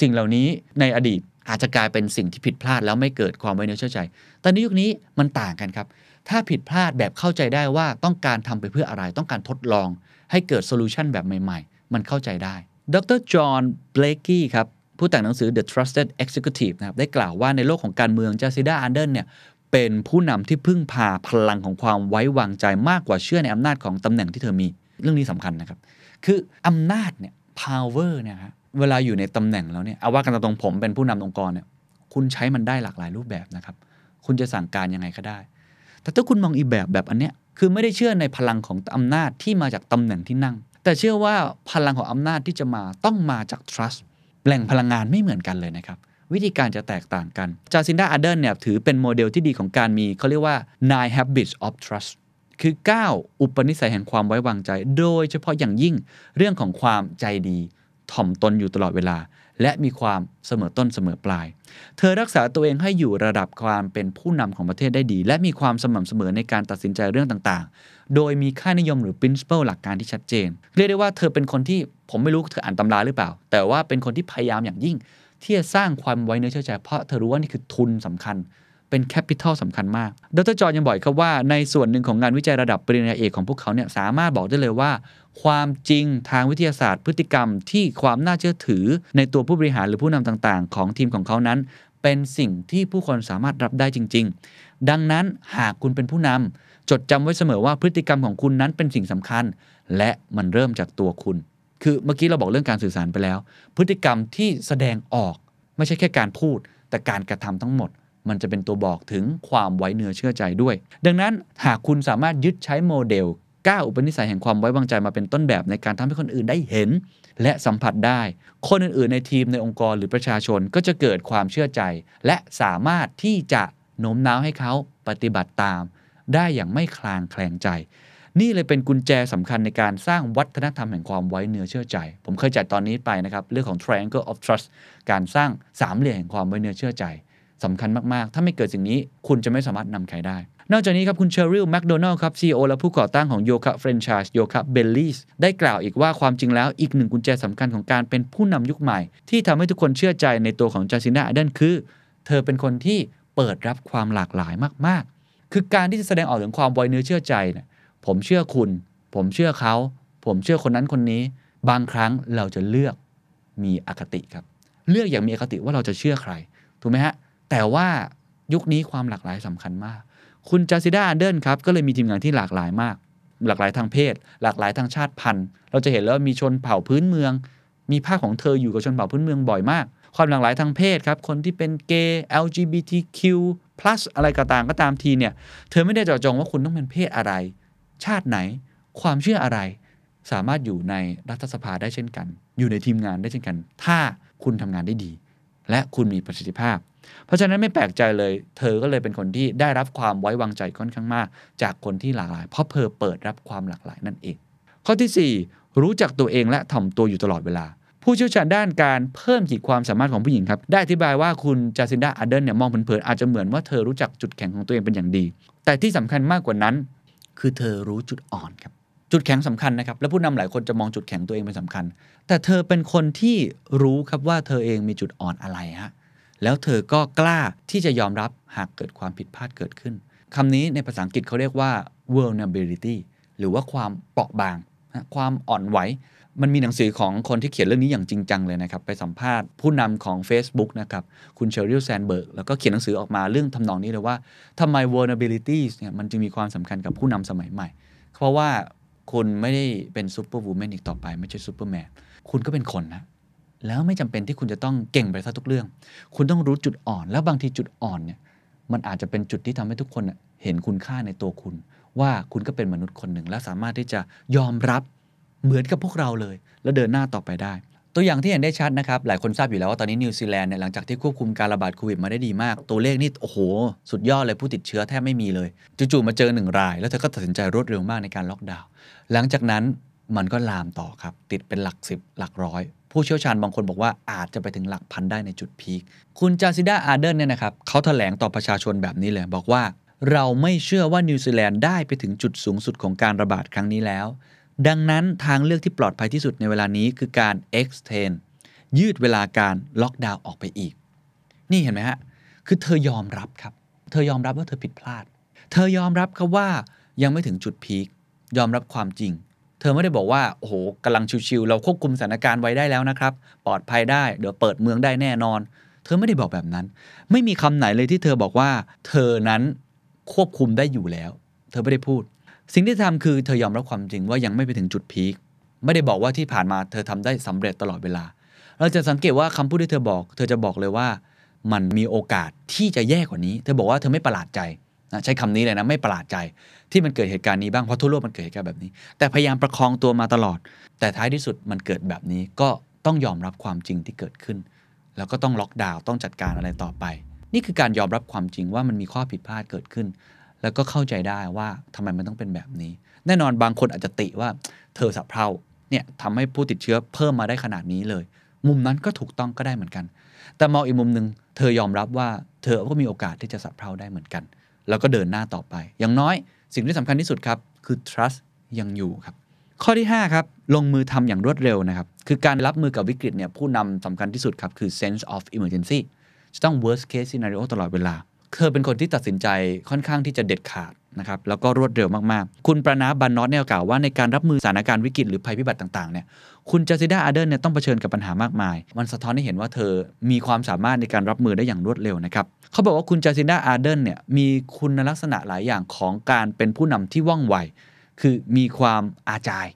สิ่งเหล่านี้ในอดีต อาจจะกลายเป็นสิ่งที่ผิดพลาดแล้วไม่เกิดความไว้เนื้อเชื่อใจตอนนี้ยุคนี้มันต่างกันครับ ถ้าผิดพลาดแบบเข้าใจได้ว่าต้องการทำไปเพื่ออะไร ต้องการทดลอง ให้เกิดโซลูชันแบบใหม่ๆ มันเข้าใจได้ ดรจอห์นเบลกี้ครับ ผู้แต่งหนังสือ The Trusted Executive นะครับได้กล่าวว่าในโลกของการเมืองจาซิดาอันเดนเนี่ยเป็นผู้นำที่พึ่งพาพลังของความไว้วางใจมากกว่าเชื่อในอำนาจของตำแหน่งที่เธอมี เรื่องนี้สำคัญนะครับ คืออำนาจเนี่ย power เนี่ยฮะ เวลาอยู่ในตำแหน่งแล้วเนี่ยเอาว่ากันตรงผมเป็นผู้นำองค์กรเนี่ยคุณใช้มันได้หลากหลายรูปแบบนะครับ คุณจะสั่งการยังไงก็ได้ แต่ถ้าคุณมองอีแบบแบบอันเนี้ยคือไม่ได้เชื่อในพลังของอำนาจที่มาจากตำแหน่งที่นั่ง แต่เชื่อว่าพลังของอำนาจที่จะมาต้องมาจาก trust แหล่งพลังงานไม่เหมือนกันเลยนะครับวิธีการจะแตกต่างกันจาซินดาอาเดนเนี่ยถือเป็นโมเดลที่ดีของการมีเขาเรียกว่า nine habits of trust คือ 9 อุปนิสัยแห่งความไว้วางใจ โดยเฉพาะอย่างยิ่งเรื่องของความใจดี ถ่อมตนอยู่ตลอดเวลา และมีความเสมอต้นเสมอปลาย เธอรักษาตัวเองให้อยู่ระดับความเป็นผู้นำของประเทศได้ดี และมีความสม่ำเสมอในการตัดสินใจเรื่องต่างๆ โดยมีค่านิยมหรือ principle หลักการที่ชัดเจน เรียกได้ว่าเธอเป็นคนที่ผมไม่รู้เธออ่านตำราหรือเปล่า แต่ว่าเป็นคนที่พยายามอย่างยิ่ง ที่จะสร้างความไว้เนื้อเชื่อใจเพราะเธอรู้ว่านี่คือทุนสำคัญ เป็นแคปิตอลสำคัญมาก ดรจอห์นยังบอกครับว่าในส่วนหนึ่งของงานวิจัยระดับปริญญาเอกของพวกเขาเนี่ยสามารถบอกได้เลยว่า ความจริงทางวิทยาศาสตร์ พฤติกรรมที่ความน่าเชื่อถือ ในตัวผู้บริหารหรือผู้นำต่างๆ ของทีมของเขานั้น เป็นสิ่งที่ผู้คนสามารถรับได้จริง ๆ ดังนั้นหากคุณเป็นผู้นำจดจำไว้เสมอว่าพฤติกรรมของคุณนั้นเป็นสิ่งสำคัญ และมันเริ่มจากตัวคุณ คือเมื่อกี้เราบอกเรื่องการสื่อสารไปแล้ว พฤติกรรมที่แสดงออกไม่ใช่แค่การพูด แต่การกระทำทั้งหมด มันจะเป็นตัวบอกถึงความไว้เนื้อเชื่อใจด้วย ดังนั้นหากคุณสามารถยึดใช้โมเดล9อุปนิสัยแห่งความไว้วางใจมาเป็นต้นแบบในการทำให้คนอื่นได้เห็น และสัมผัสได้ คนอื่นๆ ในทีมในองค์กรหรือประชาชนก็จะเกิดความเชื่อใจ และสามารถที่จะโน้มน้าวให้เขาปฏิบัติตาม ได้อย่างไม่คลางแคลงใจ นี่เลยเป็นกุญแจสำคัญในการสร้างวัฒนธรรมแห่งความไว้เนื้อเชื่อใจ ผมเคยจัดตอนนี้ไปนะครับ เรื่องของ triangle of trust การสร้างสามเหลี่ยมแห่งความไว้เนื้อเชื่อใจ สำคัญมาก ๆ ถ้าไม่เกิดสิ่งนี้คุณจะไม่สามารถนำใครได้ นอกจากนี้ครับคุณเชอริลแมคโดนัลล์ครับ CEO และผู้ก่อตั้งของโยคะแฟรนไชส์โยคะเบลลี่ได้กล่าวอีกว่าความจริงแล้วอีกหนึ่งกุญแจสำคัญของการเป็นผู้นำยุคใหม่ ที่ทำให้ทุกคนเชื่อใจในตัวของจาซินดาอเดนคือ เธอเป็นคนที่เปิดรับความหลากหลายมาก ๆ คือการที่จะแสดงออกถึงความไวเนื้อเชื่อใจเนี่ยผมเชื่อคุณ ผมเชื่อเขา ผมเชื่อคนนั้นคนนี้ บางครั้งเราจะเลือกมีอคติครับ เลือกอย่างมีอคติว่าเราจะเชื่อใคร ถูกไหมฮะ แต่ว่ายุคนี้ความหลากหลายสำคัญมาก คุณจาซิดาอันเดินครับ ก็เลยมีทีมงานที่หลากหลายมาก หลากหลายทางเพศ หลากหลายทางชาติพันธุ์ เราจะเห็นแล้วมีชนเผ่าพื้นเมือง มีภาคของเธออยู่กับชนเผ่าพื้นเมืองบ่อยมาก ความหลากหลายทางเพศครับคนที่เป็นเกย์ LGBTQ+ อะไรก็ตามก็ตามทีเนี่ยเธอไม่ได้เจาะจงว่าคุณต้องเป็นเพศอะไร ชาติไหน ความเชื่ออะไร สามารถอยู่ในรัฐสภาได้เช่นกัน อยู่ในทีมงานได้เช่นกัน ถ้าคุณทำงานได้ดี และคุณมีประสิทธิภาพ เพราะฉะนั้นไม่แปลกใจเลย เธอก็เลยเป็นคนที่ได้รับความไว้วางใจค่อนข้างมาก จากคนที่หลากหลาย เพราะเธอเปิดรับความหลากหลายนั่นเอง ข้อที่ 4 รู้จักตัวเองและถ่อมตัวอยู่ตลอดเวลา ผู้เชี่ยวชาญด้านการเพิ่มขีดความสามารถของผู้หญิงครับ ได้อธิบายว่าคุณจาซินดาอาเดนเนี่ยมองเผินๆอาจจะเหมือนว่าเธอรู้จักจุดแข็งของตัวเองเป็นอย่างดี แต่ที่สำคัญมากกว่านั้น คือเธอรู้จุดอ่อนครับจุดแข็งสำคัญนะครับ และผู้นำหลายคนจะมองจุดแข็งตัวเองเป็นสำคัญ แต่เธอเป็นคนที่รู้ครับว่าเธอเองมีจุดอ่อนอะไรฮะ แล้วเธอก็กล้าที่จะยอมรับหากเกิดความผิดพลาดเกิดขึ้นคำนี้ในภาษาอังกฤษเขาเรียกว่า vulnerability หรือว่าความเปราะบาง ความอ่อนไหว มันมีหนังสือของคนที่เขียนเรื่องนี้อย่างจริงจังเลยนะครับ ไปสัมภาษณ์ผู้นำของ Facebook นะครับ คุณเชอริลแซนเบิร์ก แล้วก็เขียนหนังสือออกมาเรื่องทำนองนี้เลยว่าทำไม vulnerabilities เนี่ยมันจึงมีความสำคัญกับผู้นำสมัยใหม่ เพราะว่าคุณไม่ได้เป็นซูเปอร์วูแมนอีกต่อไป ไม่ใช่ซูเปอร์แมน คุณก็เป็นคนนะ แล้วไม่จำเป็นที่คุณจะต้องเก่งไปซะทุกเรื่อง คุณต้องรู้จุดอ่อน แล้วบางทีจุดอ่อนเนี่ยมันอาจจะเป็นจุดที่ทำให้ทุกคนเห็นคุณค่าในตัวคุณ ว่าคุณก็เป็นมนุษย์คนหนึ่ง และสามารถที่จะยอมรับเหมือนกับพวกเราเลย แล้วเดินหน้าต่อไปได้ ตัวอย่างที่เห็นได้ชัดนะครับ หลายคนทราบอยู่แล้วว่าตอนนี้นิวซีแลนด์เนี่ยหลังจากที่ควบคุมการระบาดโควิดมาได้ดีมาก ตัวเลขนี่โอ้โห สุดยอดเลยผู้ติดเชื้อแทบไม่มีเลยจู่ๆมาเจอหนึ่งราย แล้วเธอก็ตัดสินใจรวดเร็วมากในการล็อกดาวน์หลังจากนั้นมันก็ลามต่อครับติดเป็นหลักสิบหลักร้อย ผู้เชี่ยวชาญบางคนบอกว่าอาจจะไปถึงหลักพันได้ในจุด peak คุณจาซินดาอาร์เดิร์นเนี่ยนะครับเขาแถลงต่อประชาชนแบบนี้เลยบอกว่า เราไม่เชื่อว่านิวซีแลนด์ได้ไปถึงจุดสูงสุดของการระบาดครั้งนี้แล้ว ดังนั้นทางเลือกที่ปลอดภัยที่สุดในเวลานี้คือการ extend ยืดเวลาการล็อกดาวน์ออกไปอีก นี่เห็นไหมฮะ คือเธอยอมรับครับ เธอยอมรับว่าเธอผิดพลาด เธอยอมรับครับว่ายังไม่ถึงจุดพีคยอมรับความจริง เธอไม่ได้บอกว่าโอ้โหกำลังชิวๆเราควบคุมสถานการณ์ไว้ได้แล้วนะครับ ปลอดภัยได้เดี๋ยวเปิดเมืองได้แน่นอน เธอไม่ได้บอกแบบนั้น ไม่มีคำไหนเลยที่เธอบอกว่า เธอนั้นควบคุมได้อยู่แล้ว เธอไม่ได้พูด สิ่งที่ทำคือเธอยอมรับความจริงว่ายังไม่ไปถึงจุดพีคไม่ได้บอกว่าที่ผ่านมาเธอทำได้สำเร็จตลอดเวลา เราจะสังเกตว่าคำพูดที่เธอบอก เธอจะบอกเลยว่า มันมีโอกาสที่จะแย่กว่านี้ เธอบอกว่าเธอไม่ประหลาดใจ นะใช้คำนี้เลยนะไม่ประหลาดใจที่มันเกิดเหตุการณ์นี้บ้าง เพราะทั่วโลกมันเกิดเหตุการณ์แบบนี้ แต่พยายามประคองตัวมาตลอด แต่ท้ายที่สุดมันเกิดแบบนี้ก็ต้องยอมรับความจริงที่เกิดขึ้น แล้วก็ต้องล็อกดาวน์ต้องจัดการอะไรต่อไป นี่คือการยอมรับความจริงว่ามันมีข้อผิดพลาดเกิดขึ้น แล้วก็เข้าใจได้ว่าทำไมมันต้องเป็นแบบนี้ แน่นอนบางคนอาจจะติว่าเธอสับเพร่าเนี่ยทำให้ผู้ติดเชื้อเพิ่มมาได้ขนาดนี้เลย มุมนั้นก็ถูกต้องก็ได้เหมือนกัน แต่มองอีกมุมหนึ่งเธอยอมรับว่าเธอก็มีโอกาสที่จะสับเพร่าได้เหมือนกัน แล้วก็เดินหน้าต่อไป อย่างน้อยสิ่งที่สำคัญที่สุดครับ คือ trust ยังอยู่ครับ ข้อที่ 5 ครับ ลงมือทำอย่างรวดเร็วนะครับ คือการรับมือกับวิกฤตเนี่ยผู้นำสำคัญที่สุดครับ คือ sense of emergency จะต้อง worst case scenario ตลอดเวลา เธอเป็นคนที่ตัดสินใจค่อนข้างที่จะเด็ดขาด นะครับแล้วก็รวดเร็วมากๆ คุณประนาบันนอตเนี่ยกล่าวว่าในการรับมือสถานการณ์วิกฤตหรือภัยพิบัติต่างๆเนี่ยคุณจาซิดาอาร์เดนเนี่ยต้องเผชิญกับปัญหามากมาย มันสะท้อนให้เห็นว่าเธอมีความสามารถในการรับมือได้อย่างรวดเร็วนะครับเขาบอกว่าคุณจาซิดาอาร์เดนเนี่ยมีคุณลักษณะหลายอย่างของการเป็นผู้นำที่ว่องไว คือมีความอาจาย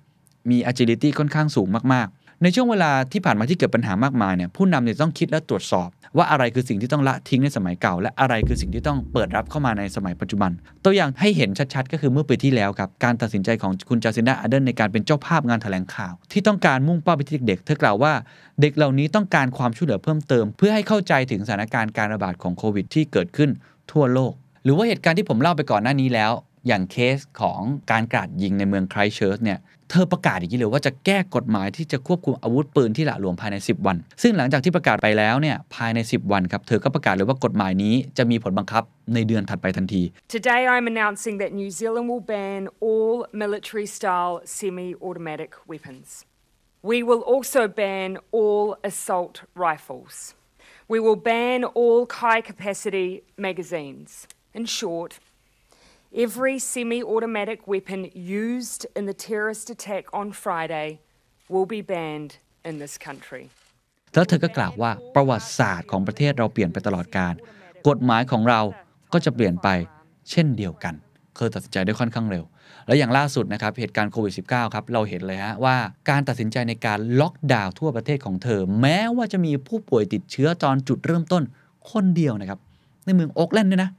มี agility ค่อนข้างสูงมากๆ ในช่วงเวลาที่ผ่านมาที่เกิดปัญหามากมายเนี่ยผู้นำเนี่ยต้องคิดและตรวจสอบ ว่าอะไรคือสิ่งที่ต้องละทิ้งในสมัยเก่า และอะไรคือสิ่งที่ต้องเปิดรับเข้ามาในสมัยปัจจุบัน ตัวอย่างให้เห็นชัดๆ ก็คือเมื่อปีที่แล้วครับการตัดสินใจของคุณจาซินดาอเดนในการเป็นเจ้าภาพงานแถลงข่าว ที่ต้องการมุ่งเป้าไปที่เด็กๆเธอกล่าวว่า เด็กเหล่านี้ต้องการความช่วยเหลือเพิ่มเติม เพื่อให้เข้าใจถึงสถานการณ์การระบาดของโควิด ที่เกิดขึ้นทั่วโลก หรือว่าเหตุการณ์ที่ผมเล่าไปก่อนหน้านี้แล้วอย่างเคสของการกราดยิงในเมืองไครเชิร์ชเนี่ย เธอประกาศอย่างนี้เลยว่าจะแก้กฎหมายที่จะควบคุมอาวุธปืนที่หละหลวมภายใน 10 วัน ซึ่งหลังจากที่ประกาศไปแล้วเนี่ยภายใน 10 วันครับเธอก็ประกาศเลยว่ากฎหมายนี้จะมีผลบังคับในเดือนถัดไปทันที Today I'm announcing that New Zealand will ban all military style semi automatic weapons. We will also ban all assault rifles. We will ban all high capacity magazines. In short, every semi automatic weapon used in the terrorist attack on Friday will be banned in this country. แล้วเธอก็กล่าวว่าประวัติศาสตร์ของประเทศเราเปลี่ยนไปตลอดการ กฎหมายของเราก็จะเปลี่ยนไปเช่นเดียวกัน เธอตัดสินใจได้ค่อนข้างเร็ว แล้วอย่างล่าสุดนะครับเหตุการณ์โควิด -19 ครับเราเห็นเลยฮะว่าการตัดสินใจในการล็อกดาวน์ทั่วประเทศของเธอ แม้ว่าจะมีผู้ป่วยติดเชื้อตอนจุดเริ่มต้นคนเดียวนะครับในเมืองโอ๊กแลนด์ด้วยนะ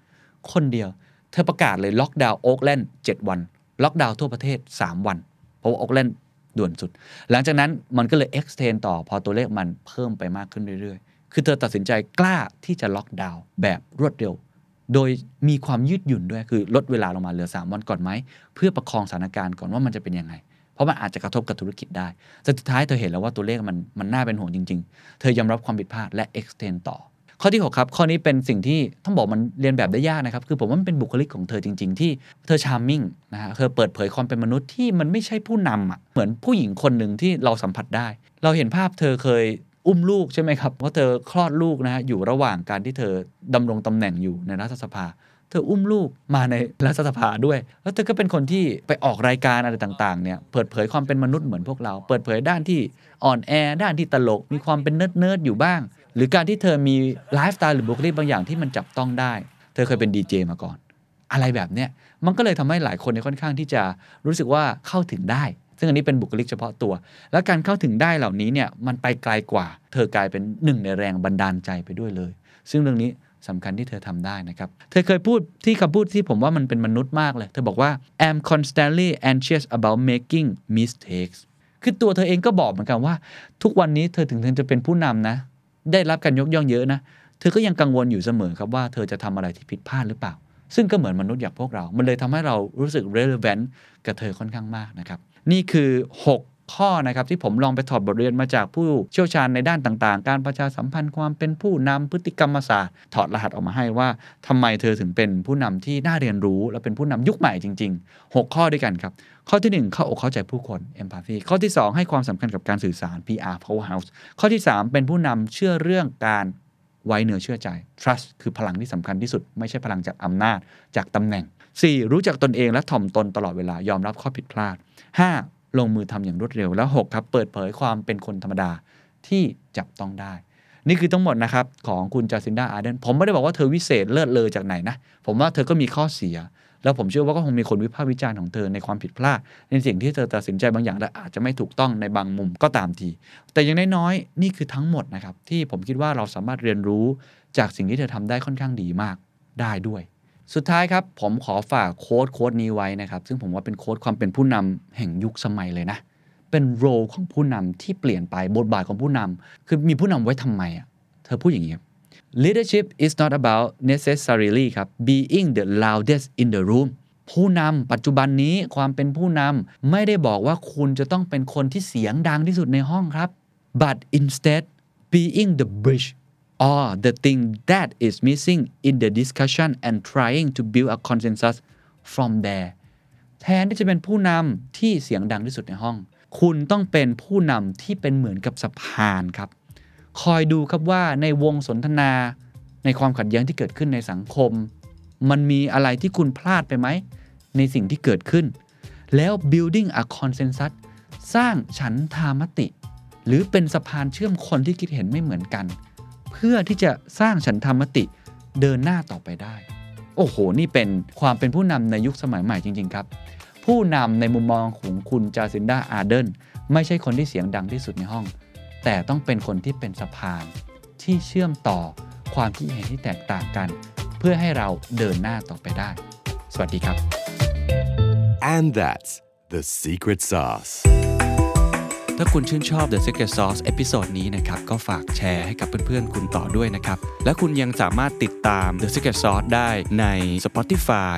คนเดียว เธอประกาศเลยล็อกดาวน์โอ๊กแลนด์7วัน ล็อกดาวน์ทั่วประเทศ 3 วัน เพราะว่าโอ๊กแลนด์ด่วนสุด หลังจากนั้นมันก็เลย extend ต่อพอตัวเลขมันเพิ่มไปมากขึ้นเรื่อยๆ คือเธอตัดสินใจกล้าที่จะล็อกดาวน์แบบรวดเร็ว โดยมีความยืดหยุ่นด้วยคือลดเวลาลงมาเหลือ 3 วันก่อนไหม เพื่อประคองสถานการณ์ก่อนว่ามันจะเป็นยังไง เพราะมันอาจจะกระทบกับธุรกิจได้แต่สุดท้ายเธอเห็นแล้วว่าตัวเลขมันมันน่าเป็นห่วงจริง ๆ เธอยอมรับความผิดพลาดและ extend ต่อ ข้อที่ 6 ครับ ข้อนี้เป็นสิ่งที่ต้องบอกมันเลียนแบบได้ยากนะครับ คือผมว่ามันเป็นบุคลิกของเธอจริง ๆ ที่เธอ charming นะฮะเธอเปิดเผยความเป็นมนุษย์ที่มันไม่ใช่ผู้นำอะเหมือนผู้หญิงคนหนึ่งที่เราสัมผัสได้ เราเห็นภาพเธอเคยอุ้มลูกใช่ไหมครับว่าเธอคลอดลูกนะฮะอยู่ระหว่างการที่เธอดำรงตำแหน่งอยู่ในรัฐสภา เธออุ้มลูกมาในรัฐสภาด้วย แล้วเธอก็เป็นคนที่ไปออกรายการอะไรต่างๆเนี่ยเปิดเผยความเป็นมนุษย์เหมือนพวกเรา เปิดเผยด้านที่อ่อนแอด้านที่ตลกมีความเป็นเนิร์ดๆอยู่บ้าง หรือการที่เธอมีไลฟ์สไตล์หรือบุคลิกบางอย่างที่มันจับต้องได้ เธอเคยเป็นดีเจมาก่อน อะไรแบบเนี้ยมันก็เลยทำให้หลายคนเนี่ยค่อนข้างที่จะรู้สึกว่าเข้าถึงได้ ซึ่งอันนี้เป็นบุคลิกเฉพาะตัว และการเข้าถึงได้เหล่านี้เนี่ยมันไปไกลกว่า เธอกลายเป็นหนึ่งในแรงบันดาลใจไปด้วยเลย ซึ่งเรื่องนี้สำคัญที่เธอทำได้นะครับ เธอเคยพูดที่คำพูดที่ผมว่ามันเป็นมนุษย์มากเลย เธอบอกว่า I'm constantly anxious about making mistakes คือตัวเธอเองก็บอกเหมือนกันว่า ทุกวันนี้เธอถึงเธอจะเป็นผู้นำนะ ได้รับการยกย่องเยอะนะ เธอก็ยังกังวลอยู่เสมอครับว่าเธอจะทำอะไรที่ผิดพลาดหรือเปล่า ซึ่งก็เหมือนมนุษย์อย่างพวกเรา มันเลยทำให้เรารู้สึก relevant กับเธอค่อนข้างมากนะครับ นี่คือ 6ข้อนะครับที่ผมลองไปถอดบทเรียนมาจากผู้เชี่ยวชาญในด้านต่างๆ การประชาสัมพันธ์ความเป็นผู้นำพฤติกรรมศาสตร์ ถอดรหัสออกมาให้ว่าทำไมเธอถึงเป็นผู้นำที่น่าเรียนรู้ และเป็นผู้นำยุคใหม่จริง ๆ 6 ข้อด้วยกันครับ ข้อที่ 1 เข้าอกเข้าใจผู้คน empathy ข้อที่ 2 ให้ความสำคัญกับการสื่อสาร PR powerhouse ข้อที่ 3 เป็นผู้นำเชื่อเรื่องการไว้เนื้อเชื่อใจ trust คือพลังที่สำคัญที่สุด ไม่ใช่พลังจากอำนาจจากตำแหน่ง 4. รู้จักตนเองและถ่อมตนตลอดเวลายอมรับข้อผิดพลาด 5. ลงมือทำอย่างรวดเร็วแล้ว6ครับ เปิดเผยความเป็นคนธรรมดาที่จับต้องได้ นี่คือทั้งหมดนะครับของคุณจาซินดาอาร์เดนผมไม่ได้บอกว่าเธอวิเศษเลิศเลอจากไหนนะ ผมว่าเธอก็มีข้อเสีย แล้วผมเชื่อว่าก็คงมีคนวิพากษ์วิจารณ์ของเธอในความผิดพลาด ในสิ่งที่เธอตัดสินใจบางอย่างและอาจจะไม่ถูกต้องในบางมุมก็ตามที แต่อย่างน้อยๆนี่คือทั้งหมดนะครับที่ผมคิดว่าเราสามารถเรียนรู้จากสิ่งที่เธอทำได้ค่อนข้างดีมากได้ด้วยสุดท้ายครับ ผมขอฝากโค้ดโค้ดนี้ไว้นะครับ ซึ่งผมว่าเป็นโค้ดความเป็นผู้นำแห่งยุคสมัยเลยนะ เป็นโรของผู้นำที่เปลี่ยนไปบทบาทของผู้นำคือมีผู้นำไว้ทำไมอะเธอพูดอย่างนี้ครับ leadership is not about necessarily ครับ being the loudest in the room ผู้นำปัจจุบันนี้ความเป็นผู้นำไม่ได้บอกว่าคุณจะต้องเป็นคนที่เสียงดังที่สุดในห้องครับ but instead being the bridge or the thing that is missing in the discussion and trying to build a consensus from there แทนที่จะเป็นผู้นำที่เสียงดังที่สุดในห้อง คุณต้องเป็นผู้นำที่เป็นเหมือนกับสะพานครับ คอยดูครับว่าในวงสนทนาในความขัดแย้งที่เกิดขึ้นในสังคม มันมีอะไรที่คุณพลาดไปไหม ในสิ่งที่เกิดขึ้น แล้ว building a consensus สร้างฉันทามติ หรือเป็นสะพานเชื่อมคนที่คิดเห็นไม่เหมือนกัน เพื่อที่จะสร้างฉันทามติเดินหน้าต่อไปได้ โอ้โห นี่เป็นความเป็นผู้นำในยุคสมัยใหม่จริง ๆ ครับ ผู้นำในมุมมองของคุณจาซินดาอาร์เดนไม่ใช่คนที่เสียงดังที่สุดในห้อง แต่ต้องเป็นคนที่เป็นสะพาน ที่เชื่อมต่อความคิดเห็นที่แตกต่างกัน เพื่อให้เราเดินหน้าต่อไปได้ สวัสดีครับ And that's the secret sauce. ถ้าคุณชื่นชอบ The Secret Sauce episode นี้นะครับ ก็ฝากแชร์ให้กับเพื่อนๆ คุณต่อด้วยนะครับ และคุณยังสามารถติดตาม The Secret Sauce ได้ใน Spotify